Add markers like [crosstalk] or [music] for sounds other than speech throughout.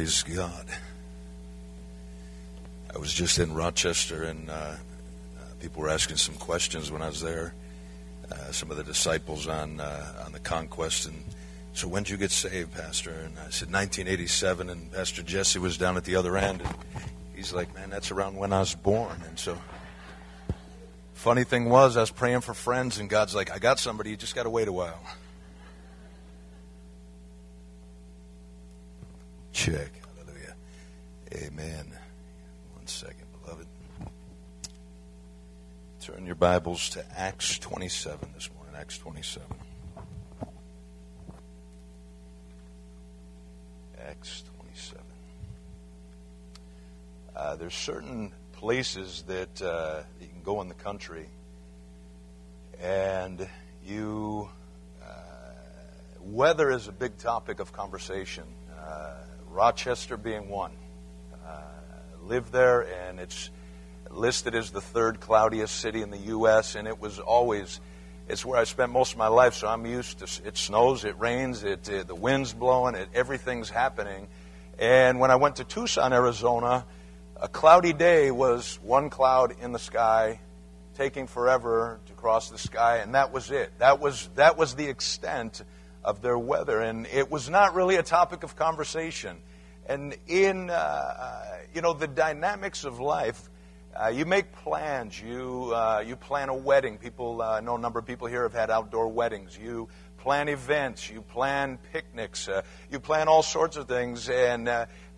Praise God. I was just in Rochester, and uh, people were asking some questions when I was there. Uh, some of the disciples on uh, on the conquest, and so when did you get saved, Pastor? And I said 1987, and Pastor Jesse was down at the other end, and he's like, "Man, that's around when I was born." And so, funny thing was, I was praying for friends, and God's like, "I got somebody. You just got to wait a while." Check. Hallelujah. Amen. One second, beloved. Turn your Bibles to Acts 27 this morning. Acts 27. Acts 27. Uh, there's certain places that uh, you can go in the country and you. Uh, weather is a big topic of conversation. Uh, Rochester being one. Uh, lived there, and it's listed as the third cloudiest city in the U.S., and it was always. It's where I spent most of my life, so I'm used to it snows, it rains, it, it the wind's blowing, it, everything's happening. And when I went to Tucson, Arizona, a cloudy day was one cloud in the sky, taking forever to cross the sky, and that was it. That was that was the extent of their weather, and it was not really a topic of conversation. And in uh, uh, you know the dynamics of life, uh, you make plans. You uh, you plan a wedding. People, uh, I know a number of people here have had outdoor weddings. You plan events. You plan picnics. Uh, you plan all sorts of things. And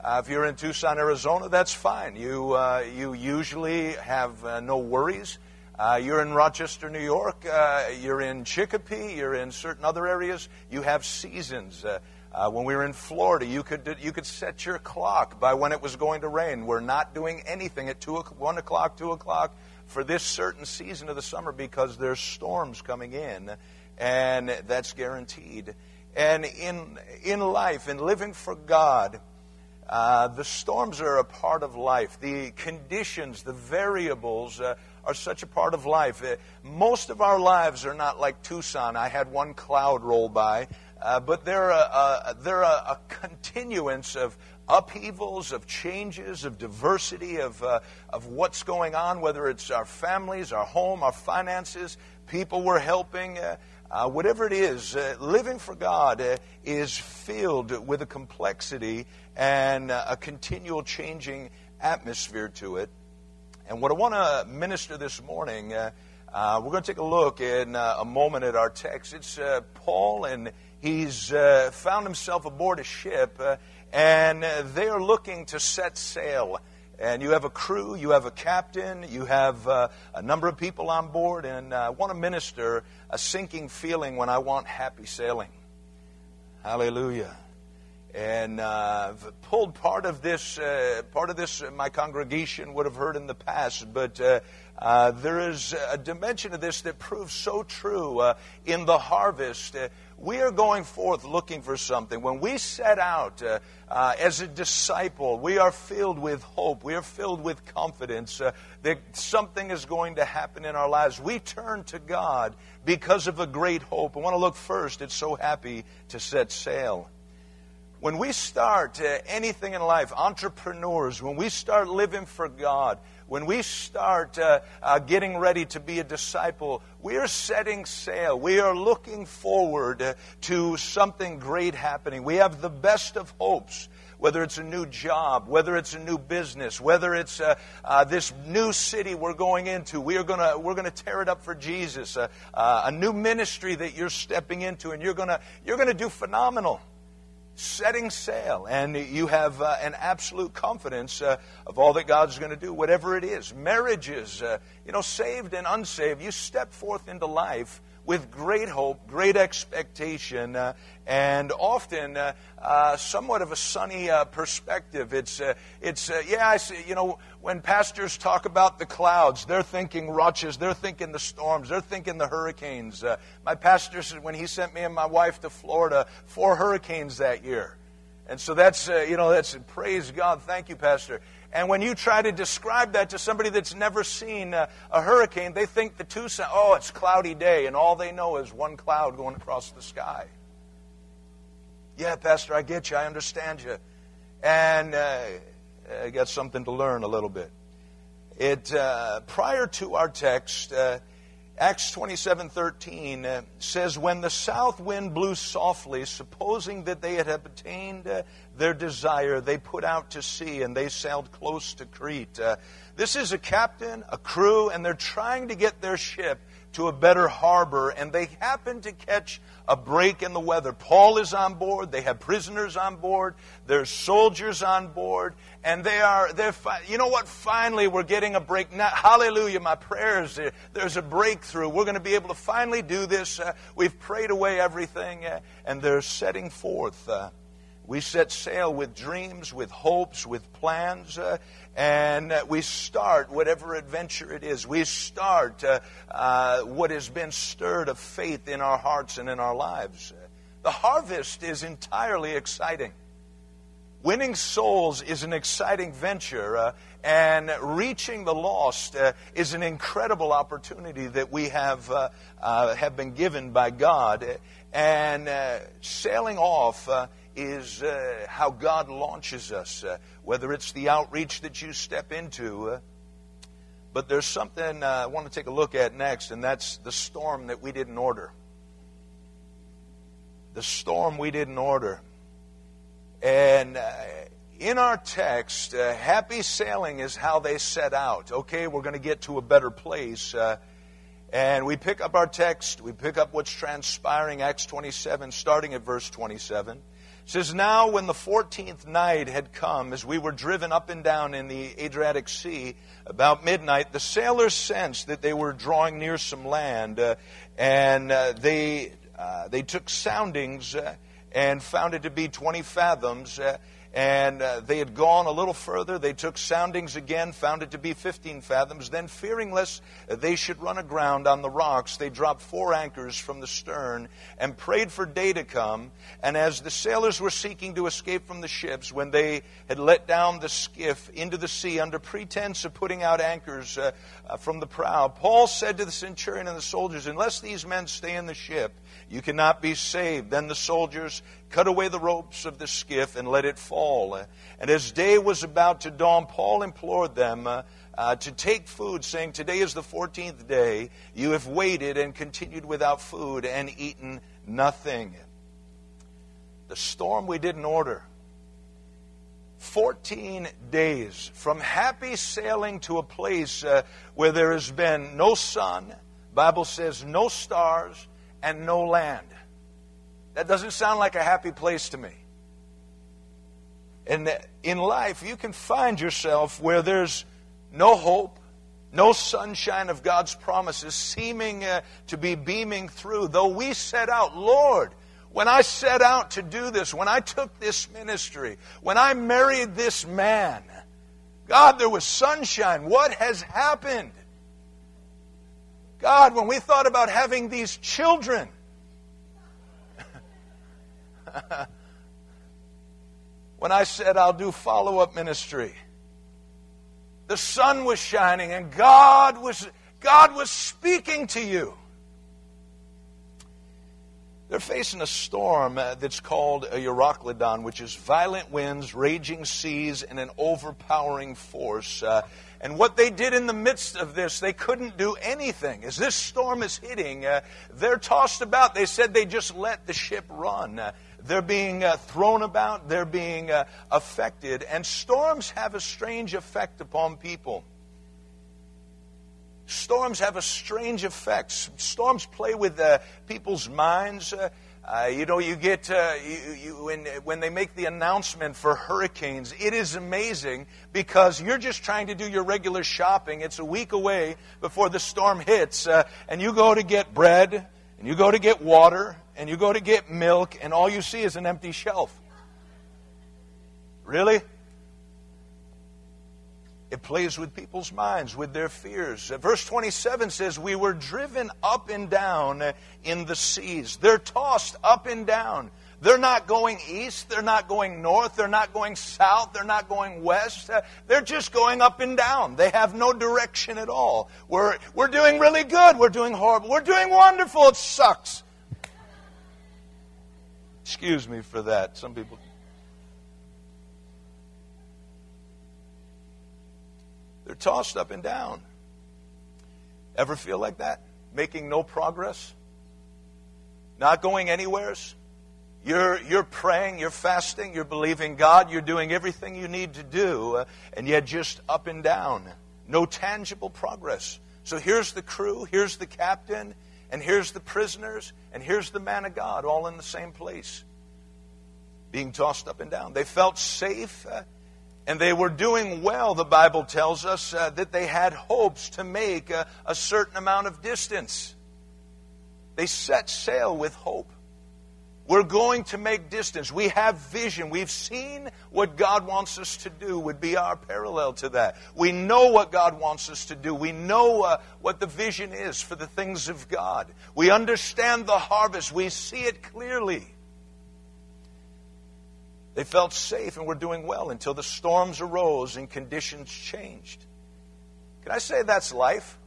if you're in Tucson, Arizona, that's fine. You you usually have no worries. Uh, you're in Rochester, New York. Uh, you're in Chicopee. You're in certain other areas. You have seasons. Uh, uh, when we were in Florida, you could you could set your clock by when it was going to rain. We're not doing anything at two one o'clock, two o'clock for this certain season of the summer because there's storms coming in, and that's guaranteed. And in in life, in living for God. Uh, the storms are a part of life. The conditions, the variables uh, are such a part of life. Uh, most of our lives are not like Tucson. I had one cloud roll by, uh, but they're, a, a, they're a, a, continuance of upheavals, of changes, of diversity, of, uh, of what's going on, whether it's our families, our home, our finances, people we're helping. Uh, uh, whatever it is, uh, living for God uh, is filled with a complexity and a continual changing atmosphere to it. And what I want to minister this morning, uh, uh, we're going to take a look in uh, a moment at our text. It's uh, Paul, and he's uh, found himself aboard a ship, uh, and they are looking to set sail. And you have a crew, you have a captain, you have a number of people on board, and I want to minister a sinking feeling when I want happy sailing. Hallelujah and uh, pulled part of this. Uh, part of this, uh, my congregation would have heard in the past, but uh, uh there is a dimension of this that proves so true uh, in the harvest. we are going forth looking for something. When we set out as a disciple, we are filled with hope. We are filled with confidence that something is going to happen in our lives. We turn to God because of a great hope. I want to look first. It's so happy to set sail. When we start uh, anything in life, entrepreneurs, when we start living for God, when we start uh, uh, getting ready to be a disciple, we are setting sail. We are looking forward uh, to something great happening. We have the best of hopes whether it's a new job, whether it's a new business, whether it's uh, uh, this new city we're going into, we are gonna we're gonna tear it up for Jesus. Uh, a new ministry that you're stepping into, and you're gonna you're gonna do phenomenal setting sail, and you have uh, an absolute confidence uh, of all that God's going to do, whatever it is. Marriages, uh, you know, saved and unsaved, you step forth into life with great hope, great expectation, uh, and often uh, uh, somewhat of a sunny uh, perspective. It's, uh, it's uh, yeah, I see, you know, when pastors talk about the clouds, they're thinking Roches, they're thinking the storms, they're thinking the hurricanes. Uh, my pastor said when he sent me and my wife to Florida, four hurricanes that year. And so that's, uh, you know, that's, praise God, thank you, Pastor. And when you try to describe that to somebody that's never seen a, a, hurricane, they think the Tucson, oh, it's cloudy day, and all they know is one cloud going across the sky. Yeah, Pastor, I get you. I understand you. and uh, I got something to learn a little bit. It uh, prior to our text, uh, Acts twenty seven thirteen uh, says, "When the south wind blew softly, supposing that they had obtained uh, their desire, they put out to sea and they sailed close to Crete." Uh, this is a captain, a crew, and they're trying to get their ship to a better harbor, and they happen to catch a break in the weather. Paul is on board. They have prisoners on board. There's soldiers on board, and they are. They're. You know what? Finally, we're getting a break. Now, hallelujah! My prayers. There's a breakthrough. We're going to be able to finally do this. Uh, we've prayed away everything, uh, and they're setting forth. Uh, we set sail with dreams, with hopes, with plans, uh, and uh, we start whatever adventure it is. We start uh, uh, what has been stirred of faith in our hearts and in our lives. The harvest is entirely exciting. Winning souls is an exciting venture, uh, and reaching the lost uh, is an incredible opportunity that we have have been given by God. And sailing off is uh, how God launches us, uh, whether it's the outreach that you step into. Uh, but there's something uh, I want to take a look at next, and that's the storm that we didn't order. The storm we didn't order. And uh, in our text, uh, happy sailing is how they set out. Okay, we're going to get to a better place. and we pick up our text, we pick up what's transpiring, Acts 27, starting at verse 27 says, Now when the fourteenth night had come, as we were driven up and down in the Adriatic Sea, about midnight, the sailors sensed that they were drawing near some land, uh, and uh, they, uh, they took soundings uh, and found it to be 20 fathoms. And uh, they had gone a little further. They took soundings again, found it to be 15 fathoms. Then, fearing lest they should run aground on the rocks, they dropped four anchors from the stern and prayed for day to come. And as the sailors were seeking to escape from the ships, when they had let down the skiff into the sea under pretense of putting out anchors uh, uh, from the prow, Paul said to the centurion and the soldiers, Unless these men stay in the ship, you cannot be saved. Then the soldiers cut away the ropes of the skiff and let it fall. And as day was about to dawn, Paul implored them uh, uh, to take food, saying, Today is the 14th day. You have waited and continued without food and eaten nothing. The storm we didn't order. 14 days from happy sailing to a place uh, where there has been no sun, Bible says no stars, and no land. That doesn't sound like a happy place to me. And in life, you can find yourself where there's no hope, no sunshine of God's promises seeming uh, to be beaming through. Though we set out, Lord, when I set out to do this, when I took this ministry, when I married this man, God, there was sunshine. What has happened? God, when we thought about having these children, [laughs] when I said I'll do follow up ministry, the sun was shining and God was, God was speaking to you. They're facing a storm uh, that's called a Euroclydon, which is violent winds, raging seas, and an overpowering force. Uh, and what they did in the midst of this, they couldn't do anything. As this storm is hitting, uh, they're tossed about. They said they just let the ship run. Uh, they're being uh, thrown about, they're being uh, affected. And storms have a strange effect upon people. Storms have a strange effect. Storms play with uh, people's minds. Uh, you know, you get uh, you, you, when when they make the announcement for hurricanes, it is amazing because you're just trying to do your regular shopping. It's a week away before the storm hits, uh, and you go to get bread, and you go to get water, and you go to get milk, and all you see is an empty shelf. Really? It plays with people's minds, with their fears. Verse 27 says, We were driven up and down in the seas. They're tossed up and down. They're not going east. They're not going north. They're not going south. They're not going west. They're just going up and down. They have no direction at all. We're, we're doing really good. We're doing horrible. We're doing wonderful. It sucks. Excuse me for that. Some people. They're tossed up and down. Ever feel like that? Making no progress? Not going anywheres? You're, you're praying, you're fasting, you're believing God, you're doing everything you need to do, uh, and yet just up and down. No tangible progress. So here's the crew, here's the captain, and here's the prisoners, and here's the man of God, all in the same place, being tossed up and down. They felt safe, uh, and they were doing well, the Bible tells us, uh, that they had hopes to make a, a certain amount of distance. They set sail with hope. We're going to make distance. We have vision. We've seen what God wants us to do, would be our parallel to that. We know what God wants us to do. We know uh, what the vision is for the things of God. We understand the harvest. We see it clearly. They felt safe and were doing well until the storms arose and conditions changed. Can I say that's life?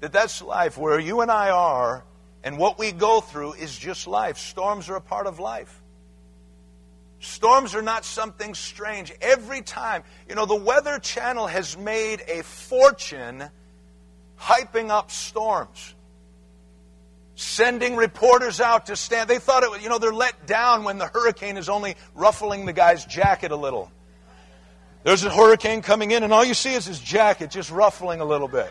That that's life where you and I are and what we go through is just life. Storms are a part of life. Storms are not something strange. Every time, you know, the Weather Channel has made a fortune hyping up storms. Sending reporters out to stand. They thought it was, you know, they're let down when the hurricane is only ruffling the guy's jacket a little. There's a hurricane coming in, and all you see is his jacket just ruffling a little bit.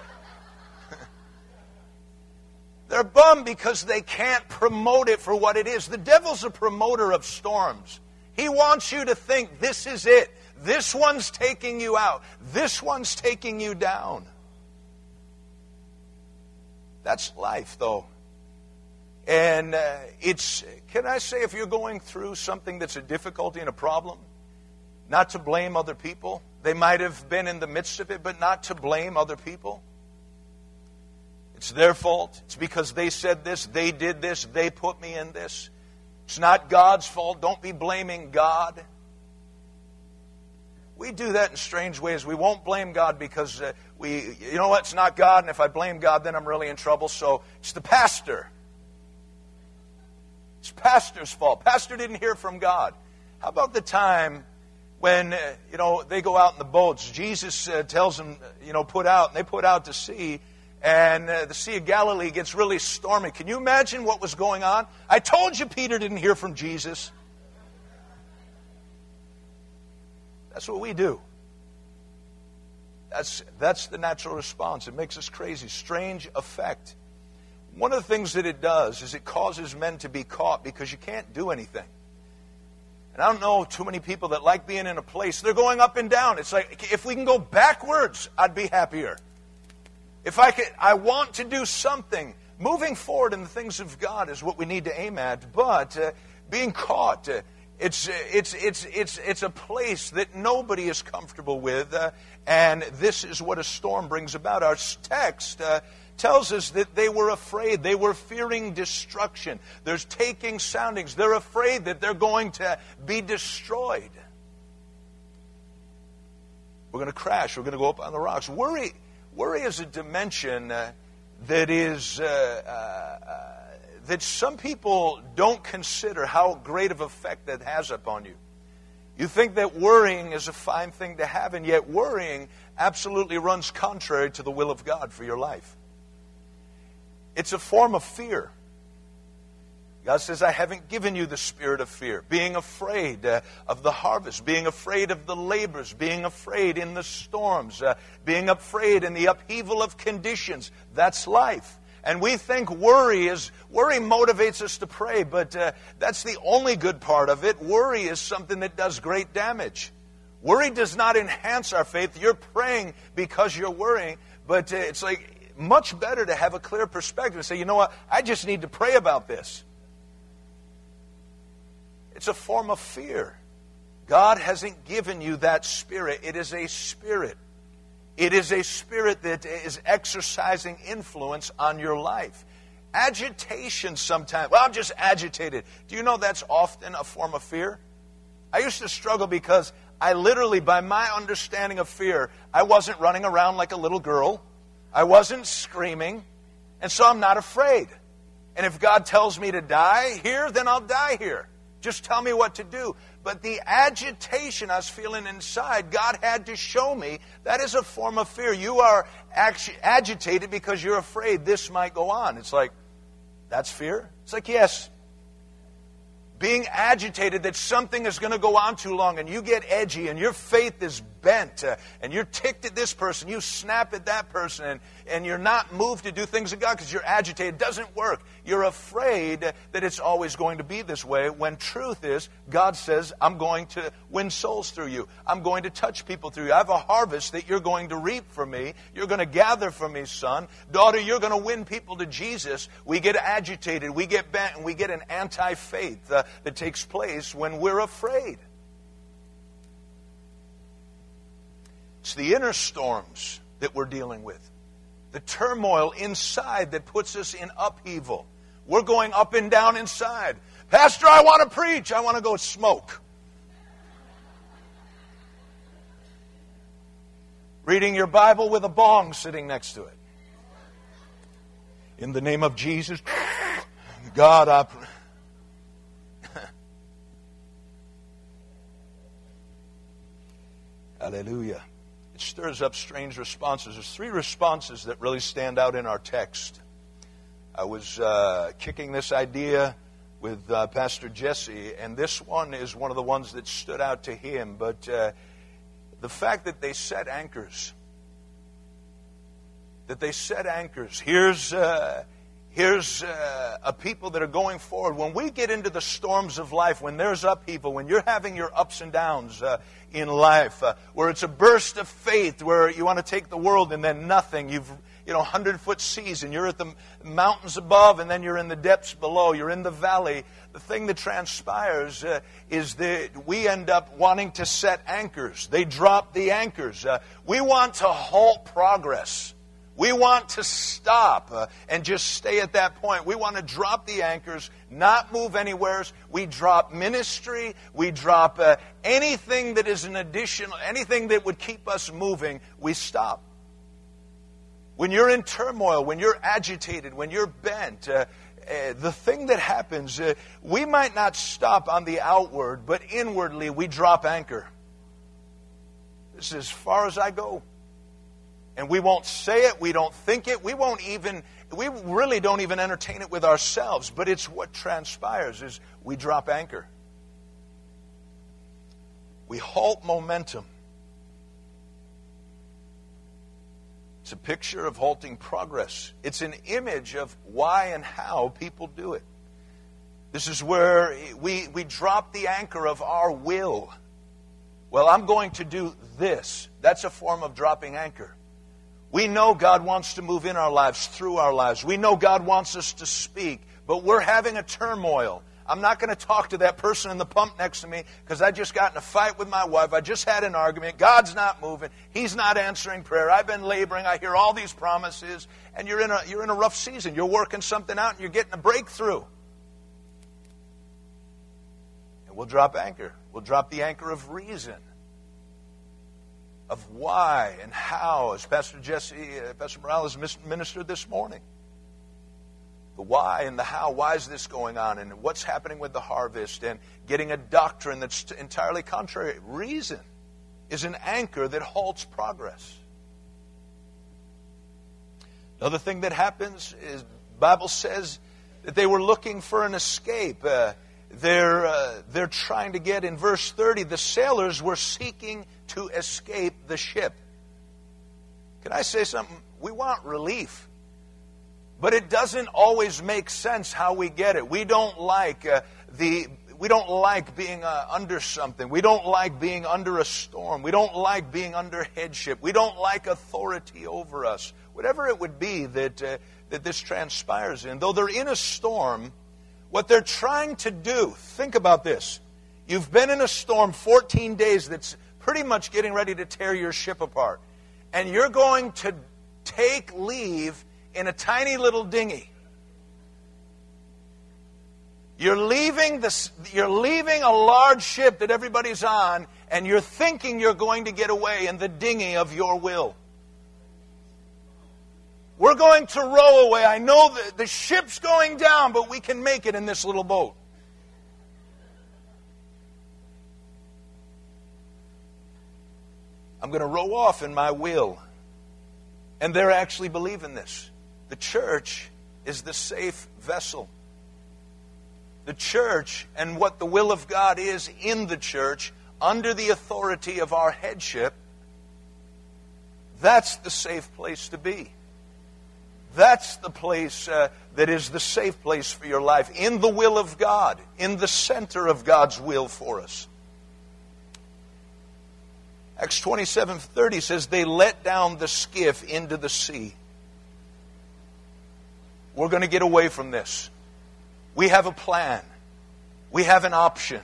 They're bummed because they can't promote it for what it is. The devil's a promoter of storms. He wants you to think this is it. This one's taking you out. This one's taking you down. That's life, though. And uh, it's, can I say, if you're going through something that's a difficulty and a problem, not to blame other people. They might have been in the midst of it, but not to blame other people. It's their fault. It's because they said this, they did this, they put me in this. It's not God's fault. Don't be blaming God. We do that in strange ways. We won't blame God because uh, we, you know what, it's not God, and if I blame God, then I'm really in trouble. So it's the pastor. It's pastor's fault. Pastor didn't hear from God. How about the time when, uh, you know, they go out in the boats? Jesus uh, tells them, you know, put out, and they put out to sea, and uh, the Sea of Galilee gets really stormy. Can you imagine what was going on? I told you Peter didn't hear from Jesus. That's what we do. That's, that's the natural response. It makes us crazy. Strange effect. One of the things that it does is it causes men to be caught because you can't do anything. And I don't know too many people that like being in a place, they're going up and down. It's like, if we can go backwards, I'd be happier. If I could, I want to do something. Moving forward in the things of God is what we need to aim at. But uh, being caught, uh, it's, it's, it's, it's, it's a place that nobody is comfortable with. Uh, and this is what a storm brings about. Our text uh, tells us that they were afraid. They were fearing destruction. There's taking soundings. They're afraid that they're going to be destroyed. We're going to crash. We're going to go up on the rocks. Worry Worry is a dimension uh, that is uh, uh, that some people don't consider how great of effect that has upon you. You think that worrying is a fine thing to have, and yet worrying absolutely runs contrary to the will of God for your life. It's a form of fear. God says, I haven't given you the spirit of fear. Being afraid uh, of the harvest, being afraid of the labors, being afraid in the storms, uh, being afraid in the upheaval of conditions. That's life. And we think worry is worry motivates us to pray, but uh, that's the only good part of it. Worry is something that does great damage. Worry does not enhance our faith. You're praying because you're worrying, but uh, it's like much better to have a clear perspective and say, you know what, I just need to pray about this. It's a form of fear. God hasn't given you that spirit. It is a spirit. It is a spirit that is exercising influence on your life. Agitation sometimes. Well, I'm just agitated. Do you know that's often a form of fear? I used to struggle because I literally, by my understanding of fear, I wasn't running around like a little girl. I wasn't screaming. And so I'm not afraid. And if God tells me to die here, then I'll die here. Just tell me what to do. But the agitation I was feeling inside, God had to show me that is a form of fear. You are agitated because you're afraid this might go on. It's like, that's fear? It's like, yes, being agitated that something is going to go on too long and you get edgy and your faith is bent uh, and you're ticked at this person, you snap at that person and, and you're not moved to do things of God because you're agitated. It doesn't work. You're afraid that it's always going to be this way when truth is God says, I'm going to win souls through you. I'm going to touch people through you. I have a harvest that you're going to reap for me. You're going to gather for me, son. Daughter, you're going to win people to Jesus. We get agitated, we get bent, and we get an anti faith uh, that takes place when we're afraid. It's the inner storms that we're dealing with, the turmoil inside that puts us in upheaval. We're going up and down inside. Pastor, I want to preach. I want to go smoke. Reading your Bible with a bong sitting next to it. In the name of Jesus, God, I pray. Hallelujah it stirs up strange responses. There's three responses that really stand out in our text. I was uh, kicking this idea with uh, Pastor Jesse, and this one is one of the ones that stood out to him. But uh, the fact that they set anchors, that they set anchors. Here's uh, here's uh, a people that are going forward. When we get into the storms of life, when there's upheaval, when you're having your ups and downs uh, in life, uh, where it's a burst of faith, where you want to take the world and then nothing, you've you know, 100 foot seas, and you're at the mountains above, and then you're in the depths below, you're in the valley. The thing that transpires uh, is that we end up wanting to set anchors. They drop the anchors. Uh, we want to halt progress. We want to stop uh, and just stay at that point. We want to drop the anchors, not move anywhere. We drop ministry. We drop uh, anything that is an additional, anything that would keep us moving. We stop. When you're in turmoil, when you're agitated, when you're bent, uh, uh the thing that happens, uh, we might not stop on the outward, but inwardly we drop anchor. This is as far as I go and we won't say it, we don't think it, we won't even, we really don't even entertain it with ourselves, but it's what transpires is we drop anchor. We halt momentum. It's a picture of halting progress. It's an image of why and how people do it. This is where we, we drop the anchor of our will. Well, I'm going to do this. That's a form of dropping anchor. We know God wants to move in our lives, through our lives. We know God wants us to speak, but we're having a turmoil. I'm not going to talk to that person in the pump next to me because I just got in a fight with my wife. I just had an argument. God's not moving. He's not answering prayer. I've been laboring. I hear all these promises, and you're in a, you're in a rough season. You're working something out, and you're getting a breakthrough. And we'll drop anchor. We'll drop the anchor of reason of why and how, as Pastor Jesse, uh, Pastor Morales ministered this morning. The why and the how. Why is this going on? And what's happening with the harvest? And getting a doctrine that's entirely contrary. Reason is an anchor that halts progress. Another thing that happens is Bible says that they were looking for an escape. Uh, they're, uh, they're trying to get in verse 30 the sailors were seeking to escape the ship. Can i say something? We want relief but it doesn't always make sense how we get it. We don't like uh, the we don't like being uh, under something. We don't like being under a storm. We don't like being under headship. We don't like authority over us. Whatever it would be that uh, that this transpires in though they're in a storm what they're trying to do, think about this. You've been in a storm 14 days that's pretty much getting ready to tear your ship apart. And you're going to take leave in a tiny little dinghy. You're leaving, this, you're leaving a large ship that everybody's on, and you're thinking you're going to get away in the dinghy of your will. We're going to row away. I know that the ship's going down, but we can make it in this little boat. I'm going to row off in my will. And they're actually believing this. The church is the safe vessel. The church and what the will of God is in the church under the authority of our headship, that's the safe place to be. That's the place uh, that is the safe place for your life, in the will of God, in the center of God's will for us. Acts 27 30 says, They let down the skiff into the sea. We're going to get away from this. We have a plan, we have an option.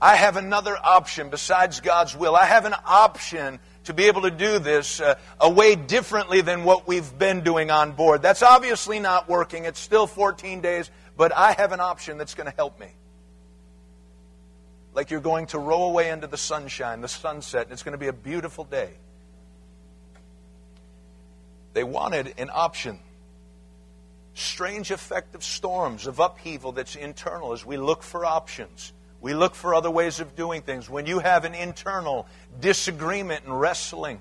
I have another option besides God's will. I have an option to be able to do this uh, a way differently than what we've been doing on board. That's obviously not working. It's still 14 days, but I have an option that's going to help me like you're going to row away into the sunshine, the sunset, and it's going to be a beautiful day. They wanted an option. Strange effect of storms, of upheaval that's internal as we look for options. We look for other ways of doing things. When you have an internal disagreement and wrestling,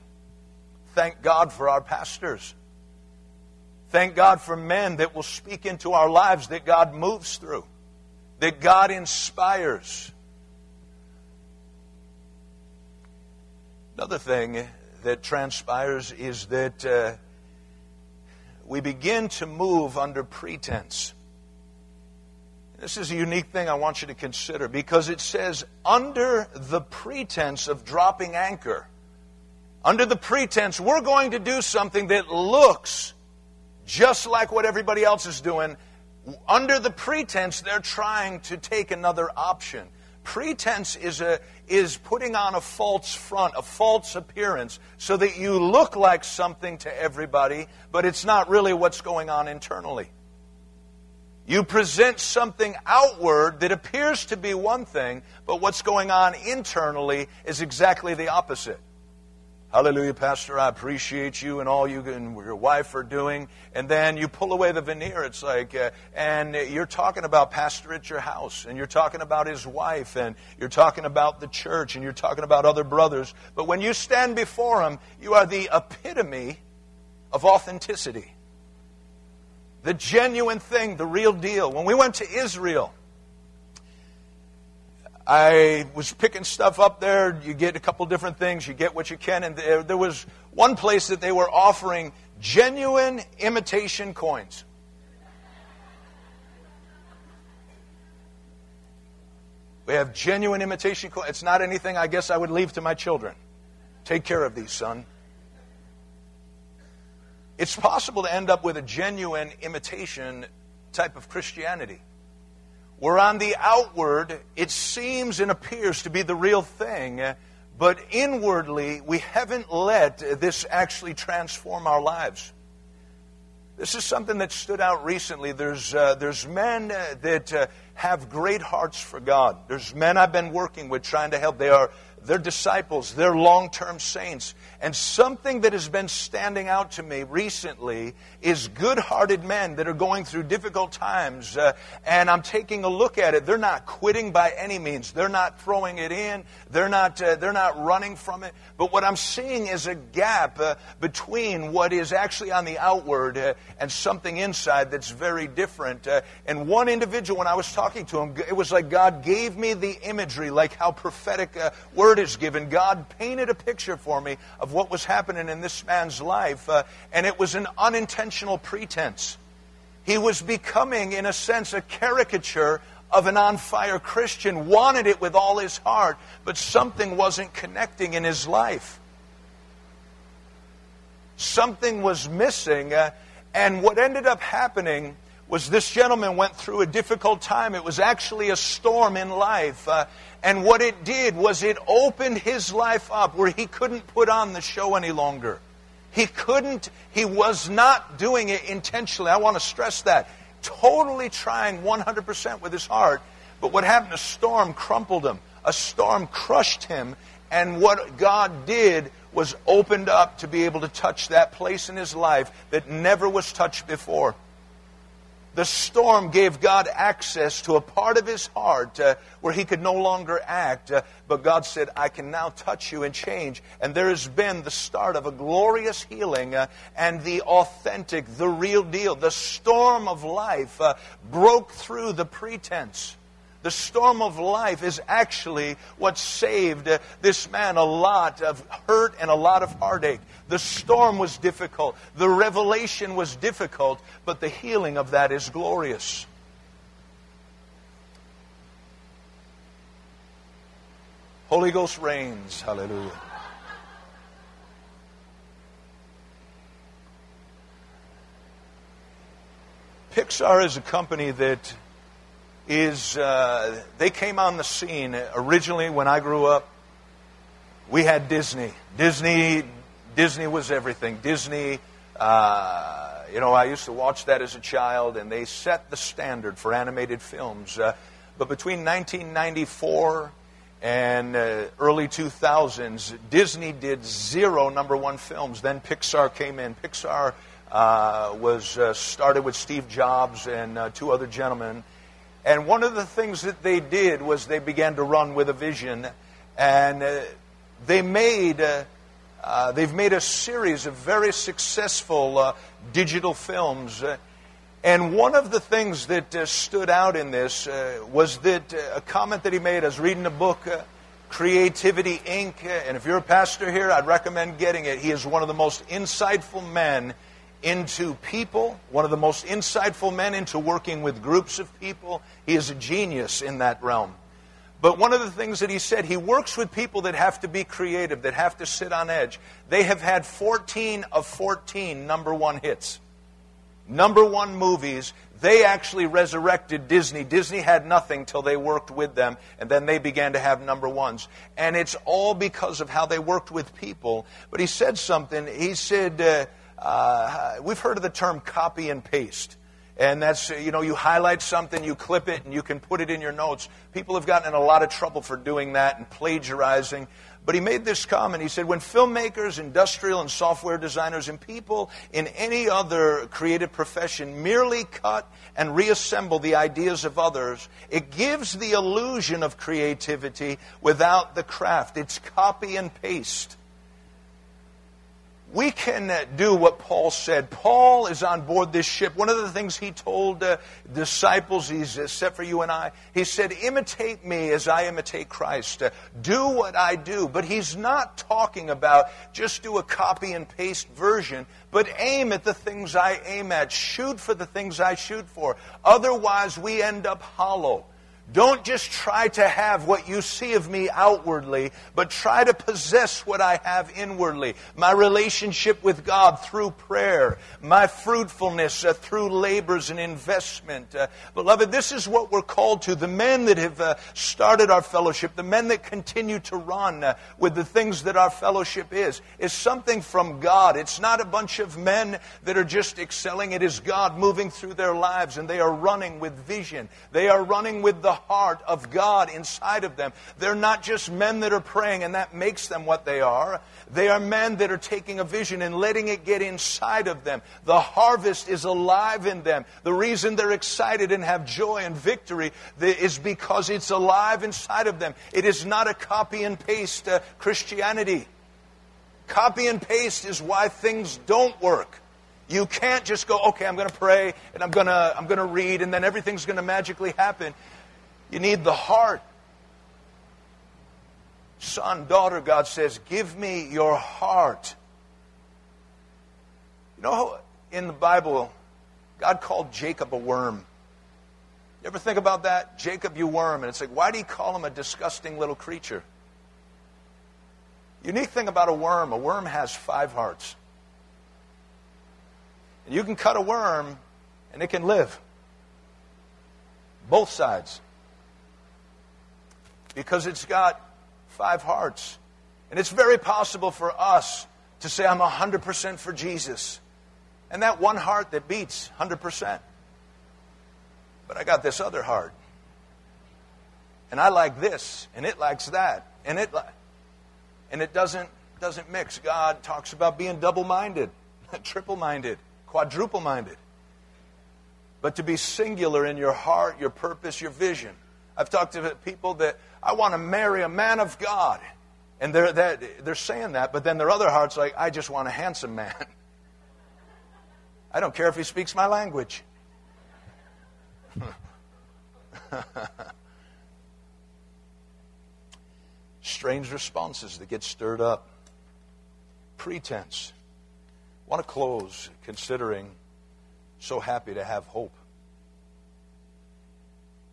thank God for our pastors. Thank God for men that will speak into our lives that God moves through, that God inspires. Another thing that transpires is that uh, we begin to move under pretense. This is a unique thing I want you to consider because it says, under the pretense of dropping anchor, under the pretense we're going to do something that looks just like what everybody else is doing, under the pretense they're trying to take another option. Pretense is, a, is putting on a false front, a false appearance, so that you look like something to everybody, but it's not really what's going on internally. You present something outward that appears to be one thing, but what's going on internally is exactly the opposite. Hallelujah, Pastor. I appreciate you and all you and your wife are doing. And then you pull away the veneer. It's like, uh, and you're talking about Pastor at your house, and you're talking about his wife, and you're talking about the church, and you're talking about other brothers. But when you stand before him, you are the epitome of authenticity. The genuine thing, the real deal. When we went to Israel, I was picking stuff up there. You get a couple different things. You get what you can. And there, was one place that they were offering genuine imitation coins. We have genuine imitation coins. It's not anything I guess I would leave to my children. Take care of these, son. It's possible to end up with a genuine imitation type of Christianity where on the outward it seems and appears to be the real thing, but inwardly we haven't let this actually transform our lives. This is something that stood out recently. There's, uh, there's men that uh, have great hearts for God. There's men I've been working with trying to help. They are they're disciples, they're long term saints. And something that has been standing out to me recently is good hearted men that are going through difficult times. Uh, and I'm taking a look at it. They're not quitting by any means, they're not throwing it in, they're not, uh, they're not running from it. But what I'm seeing is a gap uh, between what is actually on the outward uh, and something inside that's very different. Uh, and one individual, when I was talking to him, it was like God gave me the imagery, like how prophetic uh, word word is given, God painted a picture for me of what was happening in this man's life, uh, and it was an unintentional pretense. He was becoming, in a sense, a caricature of an on fire Christian, wanted it with all his heart, but something wasn't connecting in his life. Something was missing, uh, and what ended up happening was this gentleman went through a difficult time. It was actually a storm in life. Uh, and what it did was it opened his life up where he couldn't put on the show any longer. He couldn't, he was not doing it intentionally. I want to stress that. Totally trying 100% with his heart. But what happened? A storm crumpled him, a storm crushed him. And what God did was opened up to be able to touch that place in his life that never was touched before. The storm gave God access to a part of his heart uh, where he could no longer act. Uh, but God said, I can now touch you and change. And there has been the start of a glorious healing uh, and the authentic, the real deal. The storm of life uh, broke through the pretense. The storm of life is actually what saved uh, this man a lot of hurt and a lot of heartache. The storm was difficult. The revelation was difficult, but the healing of that is glorious. Holy Ghost reigns. Hallelujah. Pixar is a company that is uh, they came on the scene originally when I grew up. We had Disney. Disney, Disney was everything. Disney, uh, you know, I used to watch that as a child, and they set the standard for animated films. Uh, but between 1994 and uh, early 2000s, Disney did zero number one films. Then Pixar came in. Pixar uh, was uh, started with Steve Jobs and two other gentlemen and one of the things that they did was they began to run with a vision, and uh, they made uh, uh, they've made a series of very successful uh, digital films. Uh, and one of the things that uh, stood out in this was that a comment that he made. I was reading a book. Creativity Inc. And if you're a pastor here, I'd recommend getting it. He is one of the most insightful men into people, one of the most insightful men into working with groups of people. He is a genius in that realm. But one of the things that he said, he works with people that have to be creative, that have to sit on edge. They have had 14 of 14 number one hits. Number one movies. They actually resurrected Disney. Disney had nothing till they worked with them, and then they began to have number ones. And it's all because of how they worked with people. But he said something. He said, uh, uh, we've heard of the term copy and paste. And that's, you know, you highlight something, you clip it, and you can put it in your notes. People have gotten in a lot of trouble for doing that and plagiarizing. But he made this comment. He said, when filmmakers, industrial and software designers, and people in any other creative profession merely cut and reassemble the ideas of others, it gives the illusion of creativity without the craft. It's copy and paste we can uh, do what Paul said. Paul is on board this ship. One of the things he told uh, disciples, he's uh, set for you and I, he said, imitate me as I imitate Christ. Uh, do what I do. But he's not talking about just do a copy and paste version, but aim at the things I aim at. Shoot for the things I shoot for. Otherwise, we end up hollow. Don't just try to have what you see of me outwardly, but try to possess what I have inwardly. My relationship with God through prayer, my fruitfulness uh, through labors and investment. Uh, beloved, this is what we're called to. The men that have uh, started our fellowship, the men that continue to run uh, with the things that our fellowship is, is something from God. It's not a bunch of men that are just excelling. It is God moving through their lives, and they are running with vision. They are running with the heart of God inside of them. They're not just men that are praying and that makes them what they are. They are men that are taking a vision and letting it get inside of them. The harvest is alive in them. The reason they're excited and have joy and victory is because it's alive inside of them. It is not a copy and paste uh, Christianity. Copy and paste is why things don't work. You can't just go, okay, I'm going to pray and I'm going to I'm going to read and then everything's going to magically happen. You need the heart. Son, daughter, God says, give me your heart. You know, in the Bible, God called Jacob a worm. You ever think about that? Jacob, you worm. And it's like, why do you call him a disgusting little creature? Unique thing about a worm a worm has five hearts. And you can cut a worm and it can live. Both sides because it's got five hearts. And it's very possible for us to say, I'm 100% for Jesus. And that one heart that beats 100%. But I got this other heart. And I like this, and it likes that. And it, and it doesn't, doesn't mix. God talks about being double minded, [laughs] triple minded, quadruple minded. but to be singular in your heart, your purpose, your vision. I've talked to people that I want to marry a man of God. And they're, that, they're saying that, but then their other heart's like, I just want a handsome man. [laughs] I don't care if he speaks my language. [laughs] Strange responses that get stirred up. Pretense. I want to close considering so happy to have hope.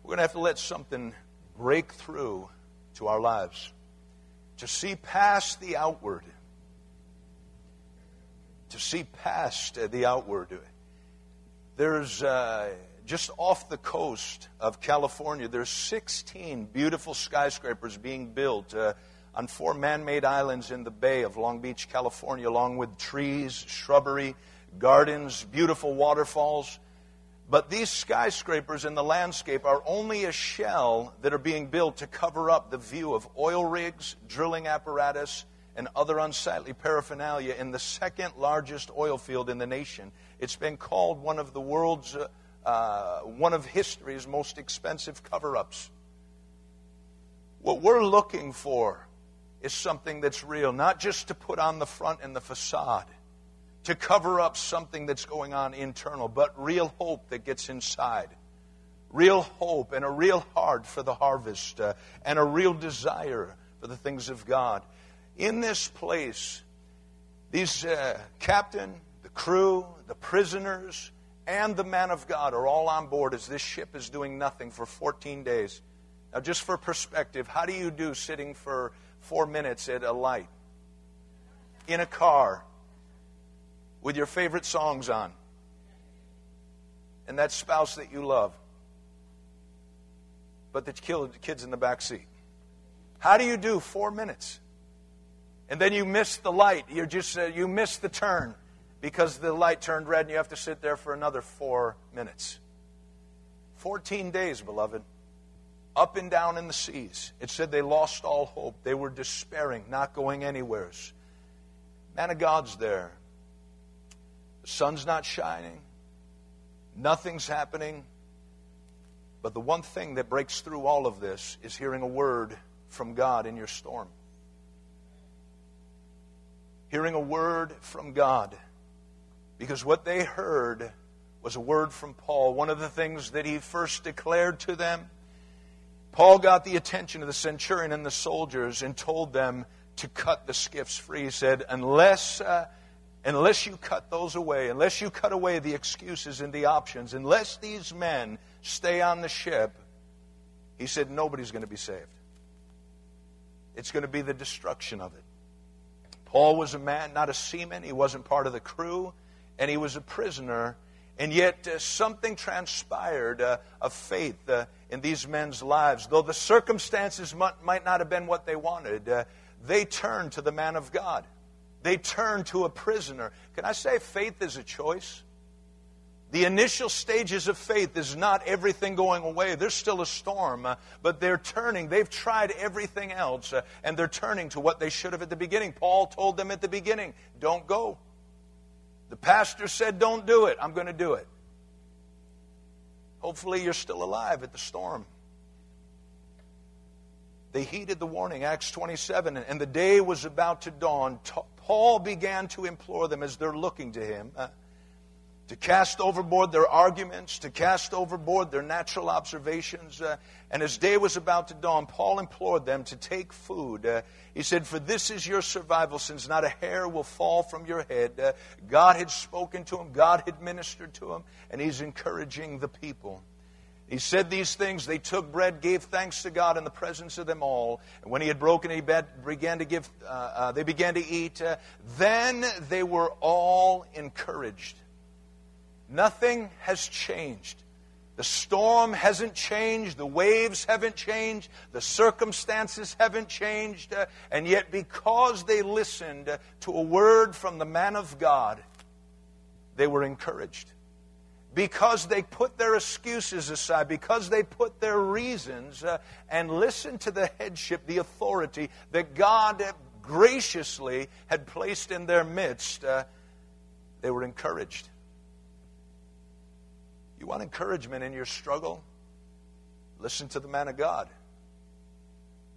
We're going to have to let something break through to our lives to see past the outward. To see past the outward. There's uh, just off the coast of California, there's 16 beautiful skyscrapers being built uh, on four man made islands in the Bay of Long Beach, California, along with trees, shrubbery, gardens, beautiful waterfalls. But these skyscrapers in the landscape are only a shell that are being built to cover up the view of oil rigs, drilling apparatus, and other unsightly paraphernalia in the second largest oil field in the nation. It's been called one of the world's, uh, uh one of history's most expensive cover ups. What we're looking for is something that's real, not just to put on the front and the facade to cover up something that's going on internal, but real hope that gets inside. Real hope and a real heart for the harvest uh, and a real desire for the things of God. In this place, these uh, captain, the crew, the prisoners, and the man of God are all on board as this ship is doing nothing for 14 days. Now, just for perspective, how do you do sitting for four minutes at a light? In a car, with your favorite songs on and that spouse that you love, but that you the kids in the back seat. How do you do four minutes? And then you miss the light. You're just uh, you miss the turn because the light turned red, and you have to sit there for another four minutes. Fourteen days, beloved, up and down in the seas. It said they lost all hope. They were despairing, not going anywheres. Man of God's there. The sun's not shining, nothing's happening. But the one thing that breaks through all of this is hearing a word from God in your storm. Hearing a word from God. Because what they heard was a word from Paul. One of the things that he first declared to them, Paul got the attention of the centurion and the soldiers and told them to cut the skiffs free. He said, Unless. Uh, unless you cut those away, unless you cut away the excuses and the options, unless these men stay on the ship, he said nobody's going to be saved. It's going to be the destruction of it. Paul was a man, not a seaman. He wasn't part of the crew, and he was a prisoner. And yet, uh, something transpired uh, of faith uh, in these men's lives. Though the circumstances might, might, not have been what they wanted, uh, they turned to the man of God. They turn to a prisoner. Can I say faith is a choice? The initial stages of faith is not everything going away. There's still a storm, uh, but they're turning. They've tried everything else, uh, and they're turning to what they should have at the beginning. Paul told them at the beginning, don't go. The pastor said, don't do it. I'm going to do it. Hopefully, you're still alive at the storm. They heeded the warning, Acts 27, and the day was about to dawn. Paul began to implore them as they're looking to him uh, to cast overboard their arguments, to cast overboard their natural observations. Uh, and as day was about to dawn, Paul implored them to take food. Uh, he said, For this is your survival, since not a hair will fall from your head. Uh, God had spoken to him, God had ministered to him, and he's encouraging the people. He said these things. They took bread, gave thanks to God in the presence of them all. And when he had broken, he began to give. Uh, uh, they began to eat. Uh, then they were all encouraged. Nothing has changed. The storm hasn't changed. The waves haven't changed. The circumstances haven't changed. Uh, and yet, because they listened to a word from the man of God, they were encouraged because they put their excuses aside, because they put their reasons uh, and listened to the headship, the authority that God graciously had placed in their midst, uh, they were encouraged. You want encouragement in your struggle? Listen to the man of God.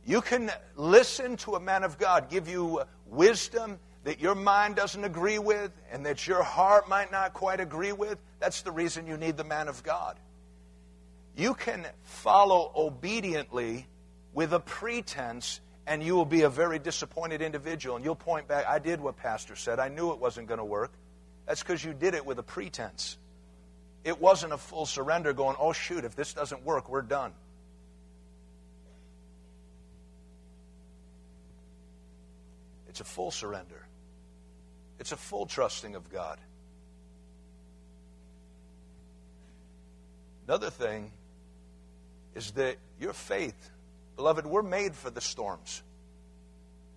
You can listen to a man of God give you wisdom that your mind doesn't agree with and that your heart might not quite agree with. That's the reason you need the man of God. You can follow obediently with a pretense and you will be a very disappointed individual. And you'll point back, I did what Pastor said. I knew it wasn't going to work. That's because you did it with a pretense. It wasn't a full surrender going, oh, shoot, if this doesn't work, we're done. It's a full surrender, it's a full trusting of God. Another thing is that your faith, beloved, we're made for the storms.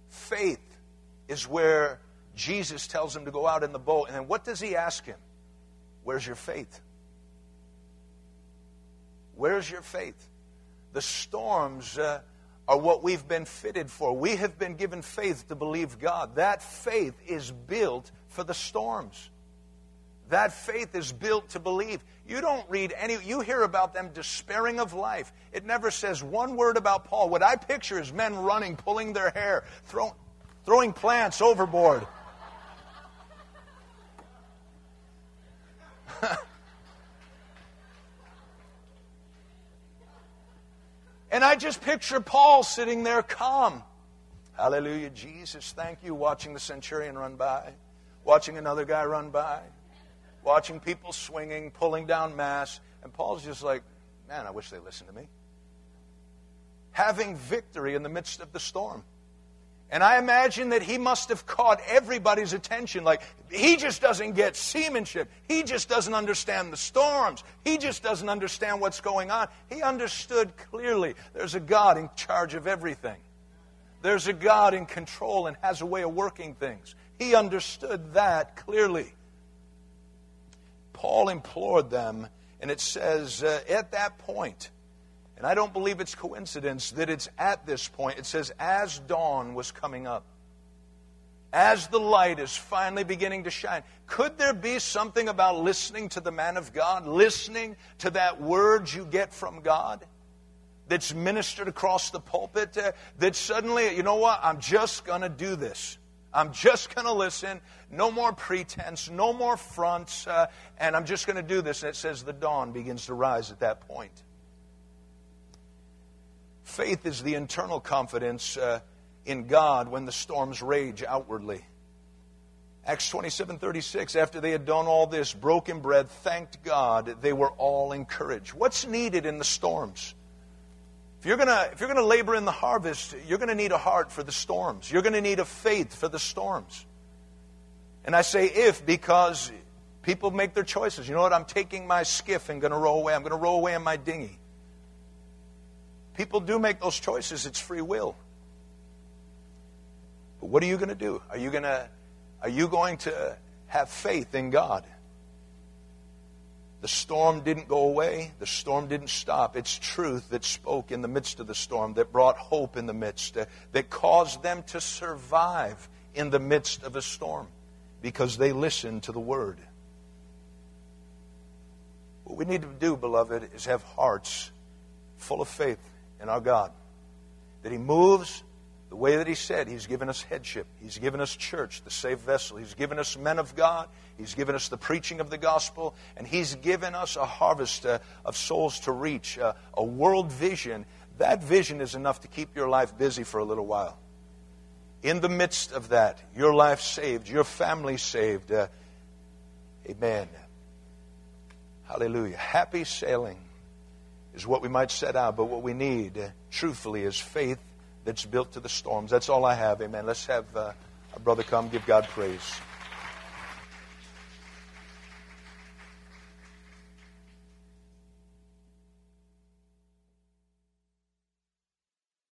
Faith is where Jesus tells him to go out in the boat. And then what does he ask him? Where's your faith? Where's your faith? The storms uh, are what we've been fitted for. We have been given faith to believe God. That faith is built for the storms. That faith is built to believe. You don't read any, you hear about them despairing of life. It never says one word about Paul. What I picture is men running, pulling their hair, throw, throwing plants overboard. [laughs] and I just picture Paul sitting there calm. Hallelujah, Jesus, thank you. Watching the centurion run by, watching another guy run by watching people swinging, pulling down mass. And Paul's just like, man, I wish they listened to me. Having victory in the midst of the storm. And I imagine that he must have caught everybody's attention. Like, he just doesn't get seamanship. He just doesn't understand the storms. He just doesn't understand what's going on. He understood clearly there's a God in charge of everything, there's a God in control and has a way of working things. He understood that clearly. Paul implored them, and it says, uh, at that point, and I don't believe it's coincidence that it's at this point, it says, as dawn was coming up, as the light is finally beginning to shine. Could there be something about listening to the man of God, listening to that word you get from God? That's ministered across the pulpit, uh, that suddenly, you know what, I'm just going to do this. I'm just going to listen. No more pretense, no more fronts, uh, and I'm just going to do this. And it says the dawn begins to rise at that point. Faith is the internal confidence uh, in God when the storms rage outwardly. Acts 27 36, after they had done all this, broken bread, thanked God, they were all encouraged. What's needed in the storms? If you're to if you're to labor in the harvest, you're going to need a heart for the storms. You're going to need a faith for the storms. And I say if because people make their choices. You know what? I'm taking my skiff and going to row away. I'm going to row away in my dinghy. People do make those choices. It's free will. But what are you going to do? Are you going to are you going to have faith in God? The storm didn't go away. The storm didn't stop. It's truth that spoke in the midst of the storm, that brought hope in the midst, uh, that caused them to survive in the midst of a storm because they listened to the word. What we need to do, beloved, is have hearts full of faith in our God. That He moves the way that He said. He's given us headship. He's given us church, the safe vessel. He's given us men of God. He's given us the preaching of the gospel. And He's given us a harvest uh, of souls to reach, uh, a world vision. That vision is enough to keep your life busy for a little while. In the midst of that, your life saved, your family saved. Uh, amen. Hallelujah. Happy sailing is what we might set out, but what we need, uh, truthfully, is faith that's built to the storms. That's all I have. Amen. Let's have uh, our brother come give God praise.